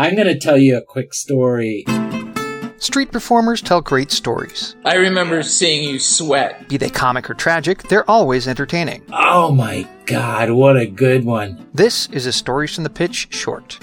I'm going to tell you a quick story. Street performers tell great stories. I remember seeing you sweat. Be they comic or tragic, they're always entertaining. Oh my god, what a good one. This is a Stories from the Pitch short.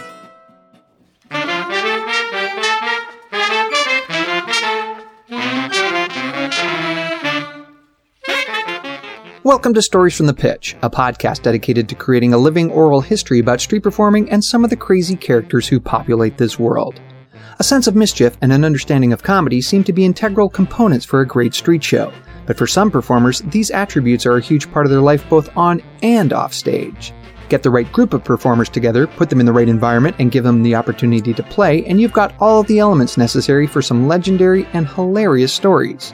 Welcome to Stories from the Pitch, a podcast dedicated to creating a living oral history about street performing and some of the crazy characters who populate this world. A sense of mischief and an understanding of comedy seem to be integral components for a great street show, but for some performers, these attributes are a huge part of their life both on and off stage. Get the right group of performers together, put them in the right environment, and give them the opportunity to play, and you've got all of the elements necessary for some legendary and hilarious stories.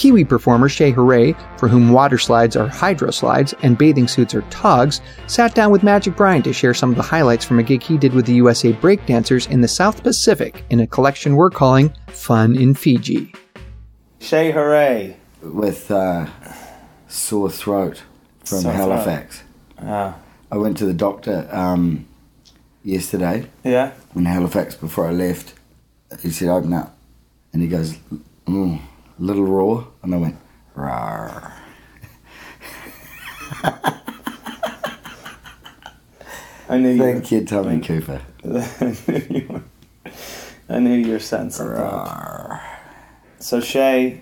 Kiwi performer Shay Hooray, for whom water slides are hydro slides and bathing suits are togs, sat down with Magic Brian to share some of the highlights from a gig he did with the USA Breakdancers in the South Pacific in a collection we're calling Fun in Fiji. Shay Hooray. with uh, sore throat from Sore throat. Halifax. Ah, I went to the doctor um, yesterday yeah. in Halifax before I left. He said, open up. And he goes, mm, little roar, And I went, rawr. I knew you. Thank you, Tommy Cooper. I knew you. were- I knew your sense of that. Rawr. So Shay,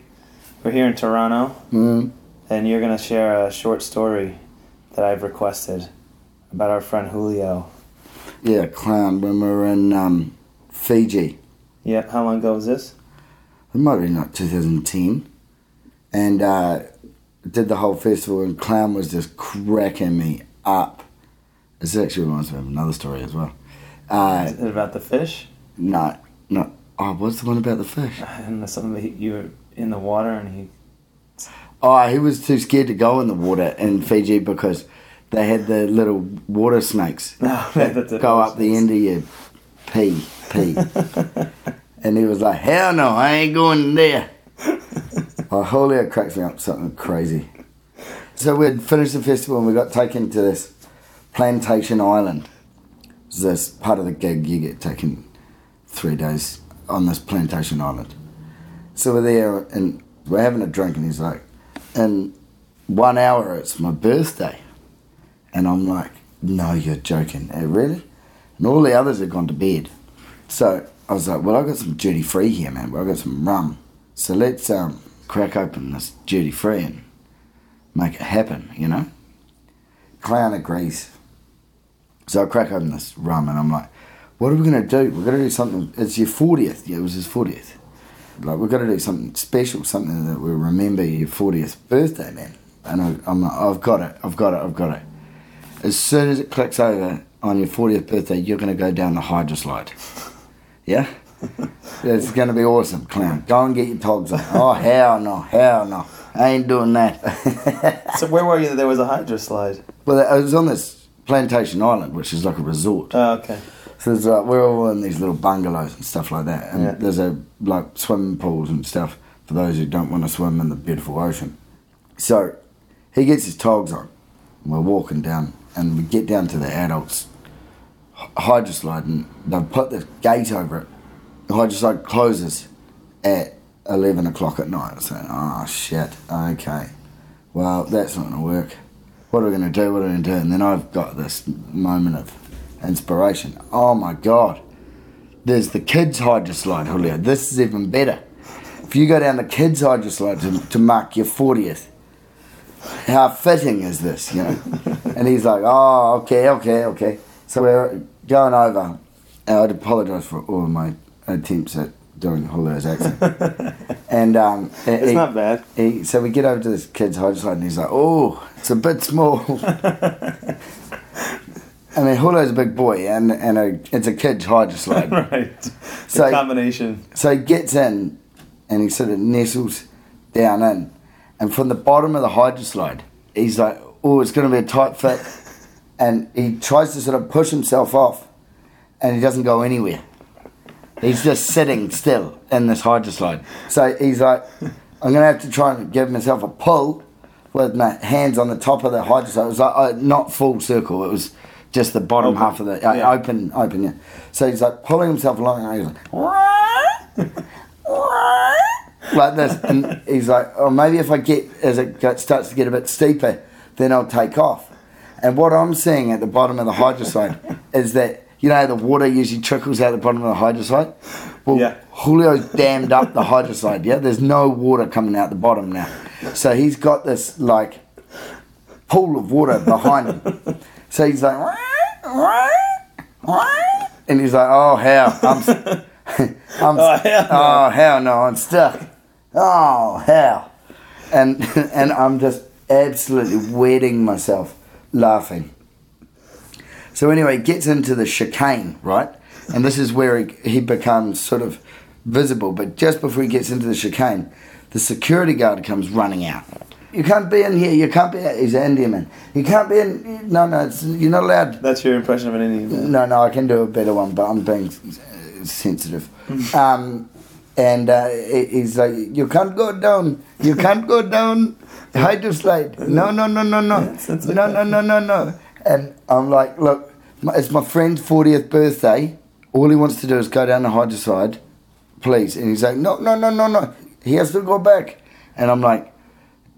we're here in Toronto, Mm, and you're gonna share a short story that I've requested about our friend Julio. yeah, clown when we were in um, Fiji. Yeah. How long ago was this? It might have been like 2010. And uh, did the whole festival, and Clown was just cracking me up. This actually reminds me of another story as well. Uh, Is it about the fish? no, no. Oh, what's the one about the fish? And something that you were in the water, and he. Oh, he was too scared to go in the water in Fiji because they had the little water snakes No, that go up the end of your pee, pee. and he was like, hell no, I ain't going there. oh, Julio cracks me up something crazy. So we'd finished the festival and we got taken to this plantation island. It's this part of the gig you get taken three days on this plantation island. So we're there and we're having a drink and he's like, in one hour it's my birthday. And I'm like, no, you're joking. Eh, really? And all the others had gone to bed. So I was like, well, I've got some duty free here, man. Well, I've got some rum. So let's um, crack open this duty free and make it happen, you know? Clown agrees. So I crack open this rum and I'm like, what are we going to do? We're going to do something. It's your 40th. Yeah, it was his 40th. Like, we've got to do something special, something that will remember your 40th birthday, man. And I, I'm like, I've got it, I've got it, I've got it. As soon as it clicks over on your 40th birthday, you're going to go down the hydro slide. Yeah? it's going to be awesome, clown. Go and get your togs on. Oh, hell no, hell no. I ain't doing that. So where were you? that There was a hydro slide. well, I was on this plantation island, which is like a resort. Oh, okay. So there's like uh, we're all in these little bungalows and stuff like that, and Yeah. there's a like swimming pools and stuff for those who don't want to swim in the beautiful ocean. So he gets his togs on. and We're walking down, and we get down to the adults hy- hydro slide, and they've put the gate over it. The hydro slide closes at eleven o'clock at night. So oh ah, shit, okay, well that's not gonna work. What are we gonna do? What are we gonna do? And then I've got this moment of inspiration. Oh my god. There's the kids hydroslide, Julio. This is even better. If you go down the kids hydroslide to, to mark your 40th, how fitting is this, you know? and he's like, oh, okay, okay, okay. So we're going over. And um, uh, I'd apologise for all of my attempts at doing Julio's accent. and um, It's he- not bad. he, so we get over to this kid's hydro slide and he's like, oh, it's a bit small. I mean, Julio's a big boy and, and a, it's a kid's hydro slide. right. So- the combination. So he gets in and he sort of nestles down in. And from the bottom of the hydro slide, he's like, oh, it's going to be a tight fit. And he tries to sort of push himself off and he doesn't go anywhere. He's just sitting still in this hydro slide. So he's like, I'm going to have to try and give myself a pull with my hands on the top of the hydro slide. It was like uh, not full circle, it was just the bottom Open. half of the uh, Yeah. open, open. Yeah. So he's like pulling himself along, and he's like, like this, and he's like, oh, maybe if I get as it starts to get a bit steeper, then I'll take off. And what I'm seeing at the bottom of the hydroslide is that you know the water usually trickles out the bottom of the hydroslide. Well, Yeah. Julio's dammed up the hydroslide. Yeah, there's no water coming out the bottom now, so he's got this like pool of water behind him. So he's like, and he's like, oh hell, I'm, I'm, Oh, hell no. oh hell no, I'm stuck. Oh hell, and and I'm just absolutely wetting myself laughing. So anyway, he gets into the chicane, right? And this is where he, he becomes sort of visible. But just before he gets into the chicane, the security guard comes running out. You can't be in here. You can't be. He's an Indian man. You can't be in. No, no, it's, you're not allowed. That's your impression of an Indian. man. No, no, I can do a better one, but I'm being sensitive. Um, and uh, he's like, "You can't go down. You can't go down. Hydroslide. No, no, no, no, no, no, no, no, no, no." And I'm like, "Look, it's my friend's 40th birthday. All he wants to do is go down the hydroslide, please." And he's like, "No, no, no, no, no. He has to go back." And I'm like,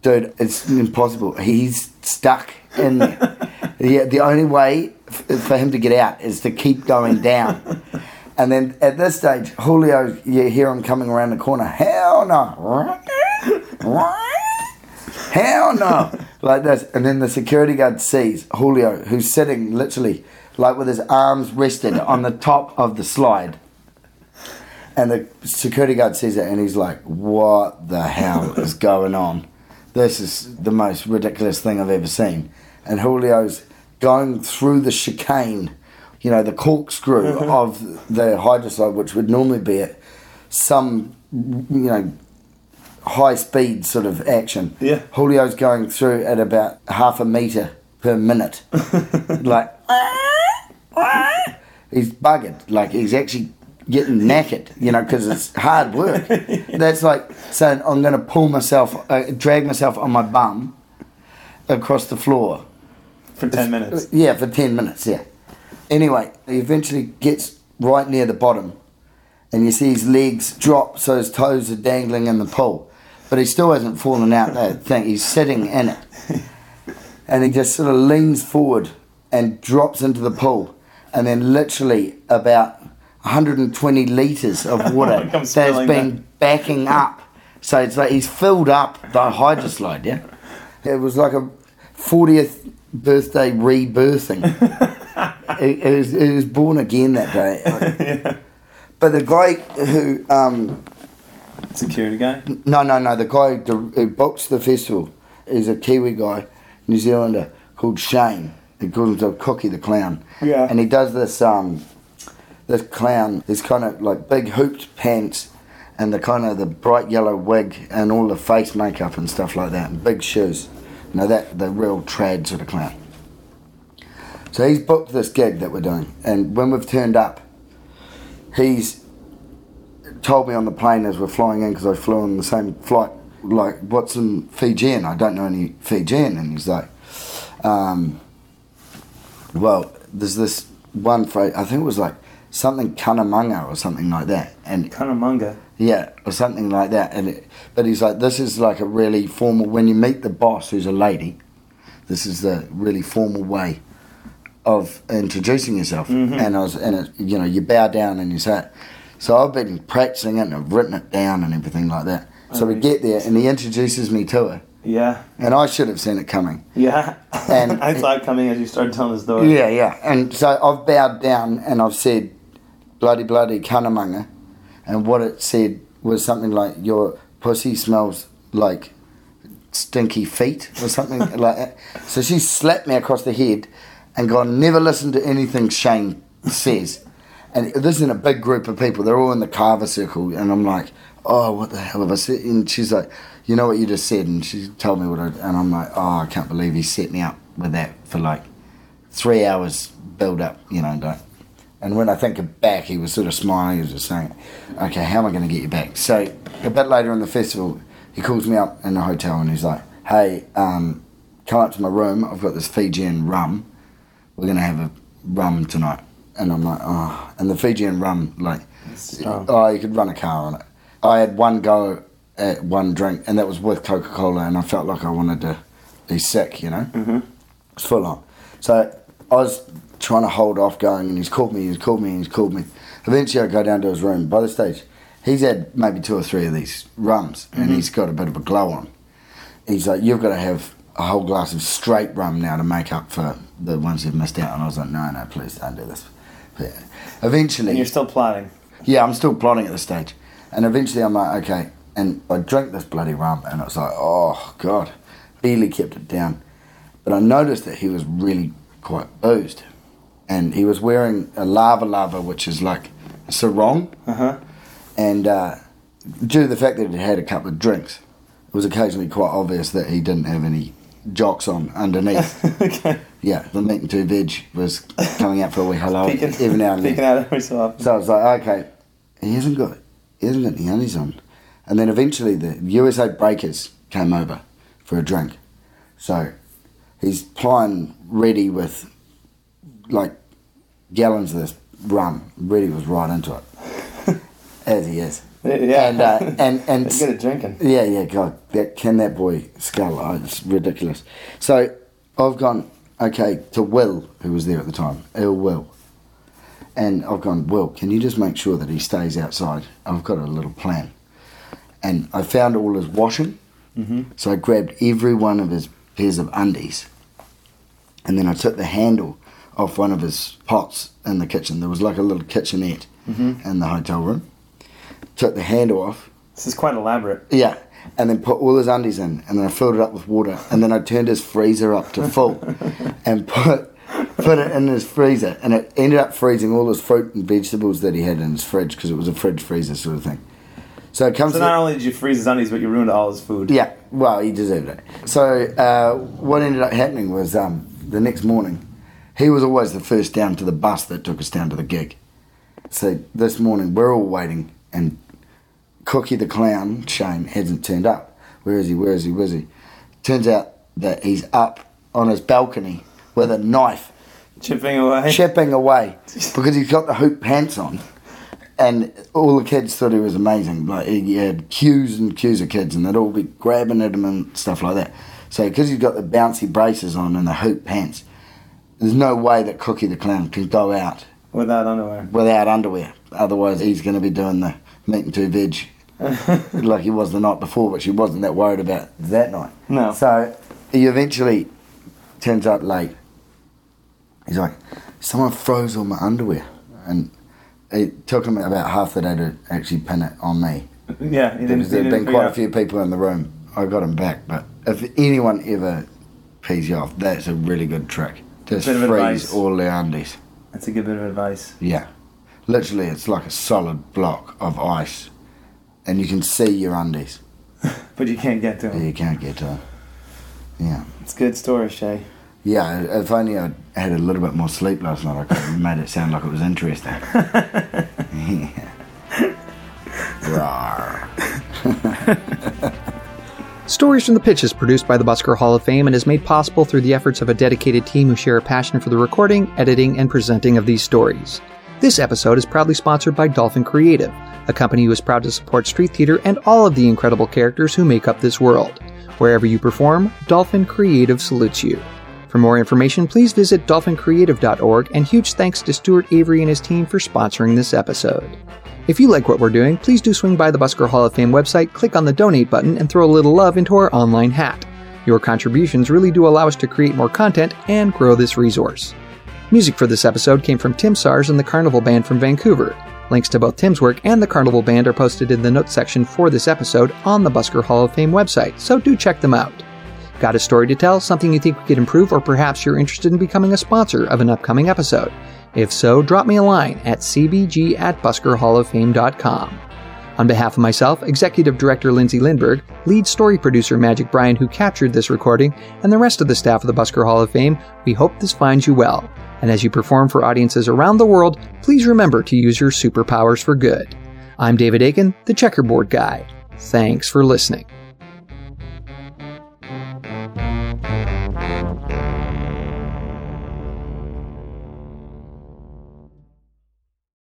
dude, it's impossible. He's stuck in there. the, the only way f- for him to get out is to keep going down. And then at this stage, Julio, you hear him coming around the corner. Hell no. Hell no. Like this. And then the security guard sees Julio, who's sitting literally like with his arms rested on the top of the slide. And the security guard sees it and he's like, What the hell is going on? This is the most ridiculous thing I've ever seen. And Julio's going through the chicane, you know, the corkscrew of the hydroslide, which would normally be at some, you know, high speed sort of action. Yeah. Julio's going through at about half a metre per minute. like, he's buggered. Like he's actually getting knackered, you know, because it's hard work. That's like saying I'm going to pull myself, uh, drag myself on my bum across the floor. For 10 minutes. Yeah, for 10 minutes, yeah. Anyway, he eventually gets right near the bottom and you see his legs drop so his toes are dangling in the pool. But he still hasn't fallen out that thing. He's sitting in it. And he just sort of leans forward and drops into the pool. And then literally about 120 litres of water that's been backing up. So it's like he's filled up the hydroslide, yeah? It was like a 40th birthday rebirthing. it, he was, he was born again that day. yeah. But the guy who, um, Security guy. no, no, no, the guy who who books the festival is a Kiwi guy, New Zealander, called Shane. He calls himself Cookie the Clown. Yeah. And he does this, um, this clown, this kind of like big hooped pants and the kind of the bright yellow wig and all the face makeup and stuff like that and big shoes. Know, that, the real trad sort of clown. So he's booked this gig that we're doing. And when we've turned up, he's told me on the plane as we're flying in because I flew on the same flight. Like, what's in Fijian? I don't know any Fijian, and he's like, um, well, there's this one phrase. I think it was like something kanamanga or something like that, and Kanamanga. Yeah, or something like that. And it, but he's like, this is like a really formal. When you meet the boss, who's a lady, this is the really formal way of introducing yourself. Mm-hmm. And I was, and it, you know, you bow down and you say it. So I've been practicing it and I've written it down and everything like that. So we get there and he introduces me to her, Yeah. and I should have seen it coming. Yeah. And- I saw it coming as you started telling the story. Yeah, yeah. And so I've bowed down and I've said, bloody, bloody kanamanga. And what it said was something like, your pussy smells like stinky feet or something like that. So she slapped me across the head and gone, never listen to anything Shane says. And this is in a big group of people. They're all in the kava circle. And I'm like, oh, what the hell have I said? And she's like, you know what you just said? And she told me what I... And I'm like, oh, I can't believe he set me up with that for like three hours build up, you know. Don't. And when I think of back, he was sort of smiling. He was just saying, okay, how am I going to get you back? So a bit later in the festival, he calls me up in the hotel and he's like, hey, um, come up to my room. I've got this Fijian rum. We're going to have a rum tonight. And I'm like, oh. And the Fijian rum, like, oh, you could run a car on it. I had one go at one drink, and that was with Coca Cola, and I felt like I wanted to be sick, you know? Mm-hmm. It's full on. So I was trying to hold off going, and he's called me, he's called me, he's called me. Eventually, I go down to his room. By the stage, he's had maybe two or three of these rums, and mm-hmm. he's got a bit of a glow on. He's like, You've got to have a whole glass of straight rum now to make up for the ones you've missed out on. I was like, No, no, please don't do this. But eventually, And you're still plotting. yeah, I'm still plotting at this stage. And eventually I'm like, okay. And I drank this bloody rum and it was like, oh, God. Barely kept it down. But I noticed that he was really quite boozed. And he was wearing a lava lava, which is like a sarong. Uh huh. And uh, due to the fact that he had a couple of drinks, it was occasionally quite obvious that he didn't have any jocks on underneath. okay. yeah, the meat and two veg was coming out for a wee hello Peeking, every now and then. peeking out every so often. So I was like, okay, he hasn't got he hasn't got any undies on. And then eventually the USA Breakers came over for a drink. So he's plying ready with like gallons of this rum. Ready was right into it. As he is. Yeah. And uh, and and good at drinking. yeah, yeah, God, that can that boy scull? Oh, it's ridiculous. So I've gone okay to Will, who was there at the time, ill Will, and I've gone, Will, can you just make sure that he stays outside? I've got a little plan, and I found all his washing, mm-hmm. so I grabbed every one of his pairs of undies, and then I took the handle off one of his pots in the kitchen. There was like a little kitchenette in the hotel room. Took the handle off, This is quite elaborate. yeah, and then put all his undies in, and then I filled it up with water, and then I turned his freezer up to full, and put put it in his freezer, and it ended up freezing all his fruit and vegetables that he had in his fridge because it was a fridge freezer sort of thing. So it comes. So not only did you freeze his undies, but you ruined all his food. yeah, well, he deserved it. So uh, what ended up happening was um, the next morning, he was always the first down to the bus that took us down to the gig. So this morning we're all waiting, and Cookie the clown, Shane, hasn't turned up. Where is he? Where is he? Where is he? Turns out that he's up on his balcony with a knife, Chipping away. chipping away because he's got the hoop pants on. And all the kids thought he was amazing. Like he had queues and queues of kids, and they'd all be grabbing at him and stuff like that. So because he's got the bouncy braces on and the hoop pants, there's no way that Cookie the clown can go out Without underwear. without underwear. Otherwise, he's going to be doing the meat and two veg like he was the night before, but he wasn't that worried about that night. No. So he eventually turns up late. He's like, someone froze all my underwear. And it took him about half the day to actually pin it on me. Yeah, he didn't, Because there had been quite a few people in the room. I got him back. But if anyone ever pees you off, that's a really good trick. Just Bit of freeze advice. all the undies. That's a good bit of advice. Yeah. Literally, it's like a solid block of ice. And you can see your undies. But you can't get to but him. You can't get to them. Yeah. It's good story, Shay. Yeah, if only I had a little bit more sleep last night, I could have made it sound like it was interesting. yeah. Rawr. Stories from the Pitch is produced by the Busker Hall of Fame and is made possible through the efforts of a dedicated team who share a passion for the recording, editing, and presenting of these stories. This episode is proudly sponsored by Dolphin Creative, a company who is proud to support street theater and all of the incredible characters who make up this world. Wherever you perform, Dolphin Creative salutes you. For more information, please visit dolphincreative.org, and huge thanks to Stuart Avery and his team for sponsoring this episode. If you like what we're doing, please do swing by the Busker Hall of Fame website, click on the donate button, and throw a little love into our online hat. Your contributions really do allow us to create more content and grow this resource. Music for this episode came from Tim Sars and the Carnival Band from Vancouver. Links to both Tim's work and the Carnival Band are posted in the notes section for this episode on the Busker Hall of Fame website, so do check them out. Got a story to tell, something you think we could improve, or perhaps you're interested in becoming a sponsor of an upcoming episode? If so, drop me a line at cbg at buskerhalloffame.com. On behalf of myself, Executive Director Lindsay Lindberg, lead story producer Magic Bryan, who captured this recording, and the rest of the staff of the Busker Hall of Fame, we hope this finds you well. And as you perform for audiences around the world, please remember to use your superpowers for good. I'm David Aiken, the checkerboard guy. Thanks for listening.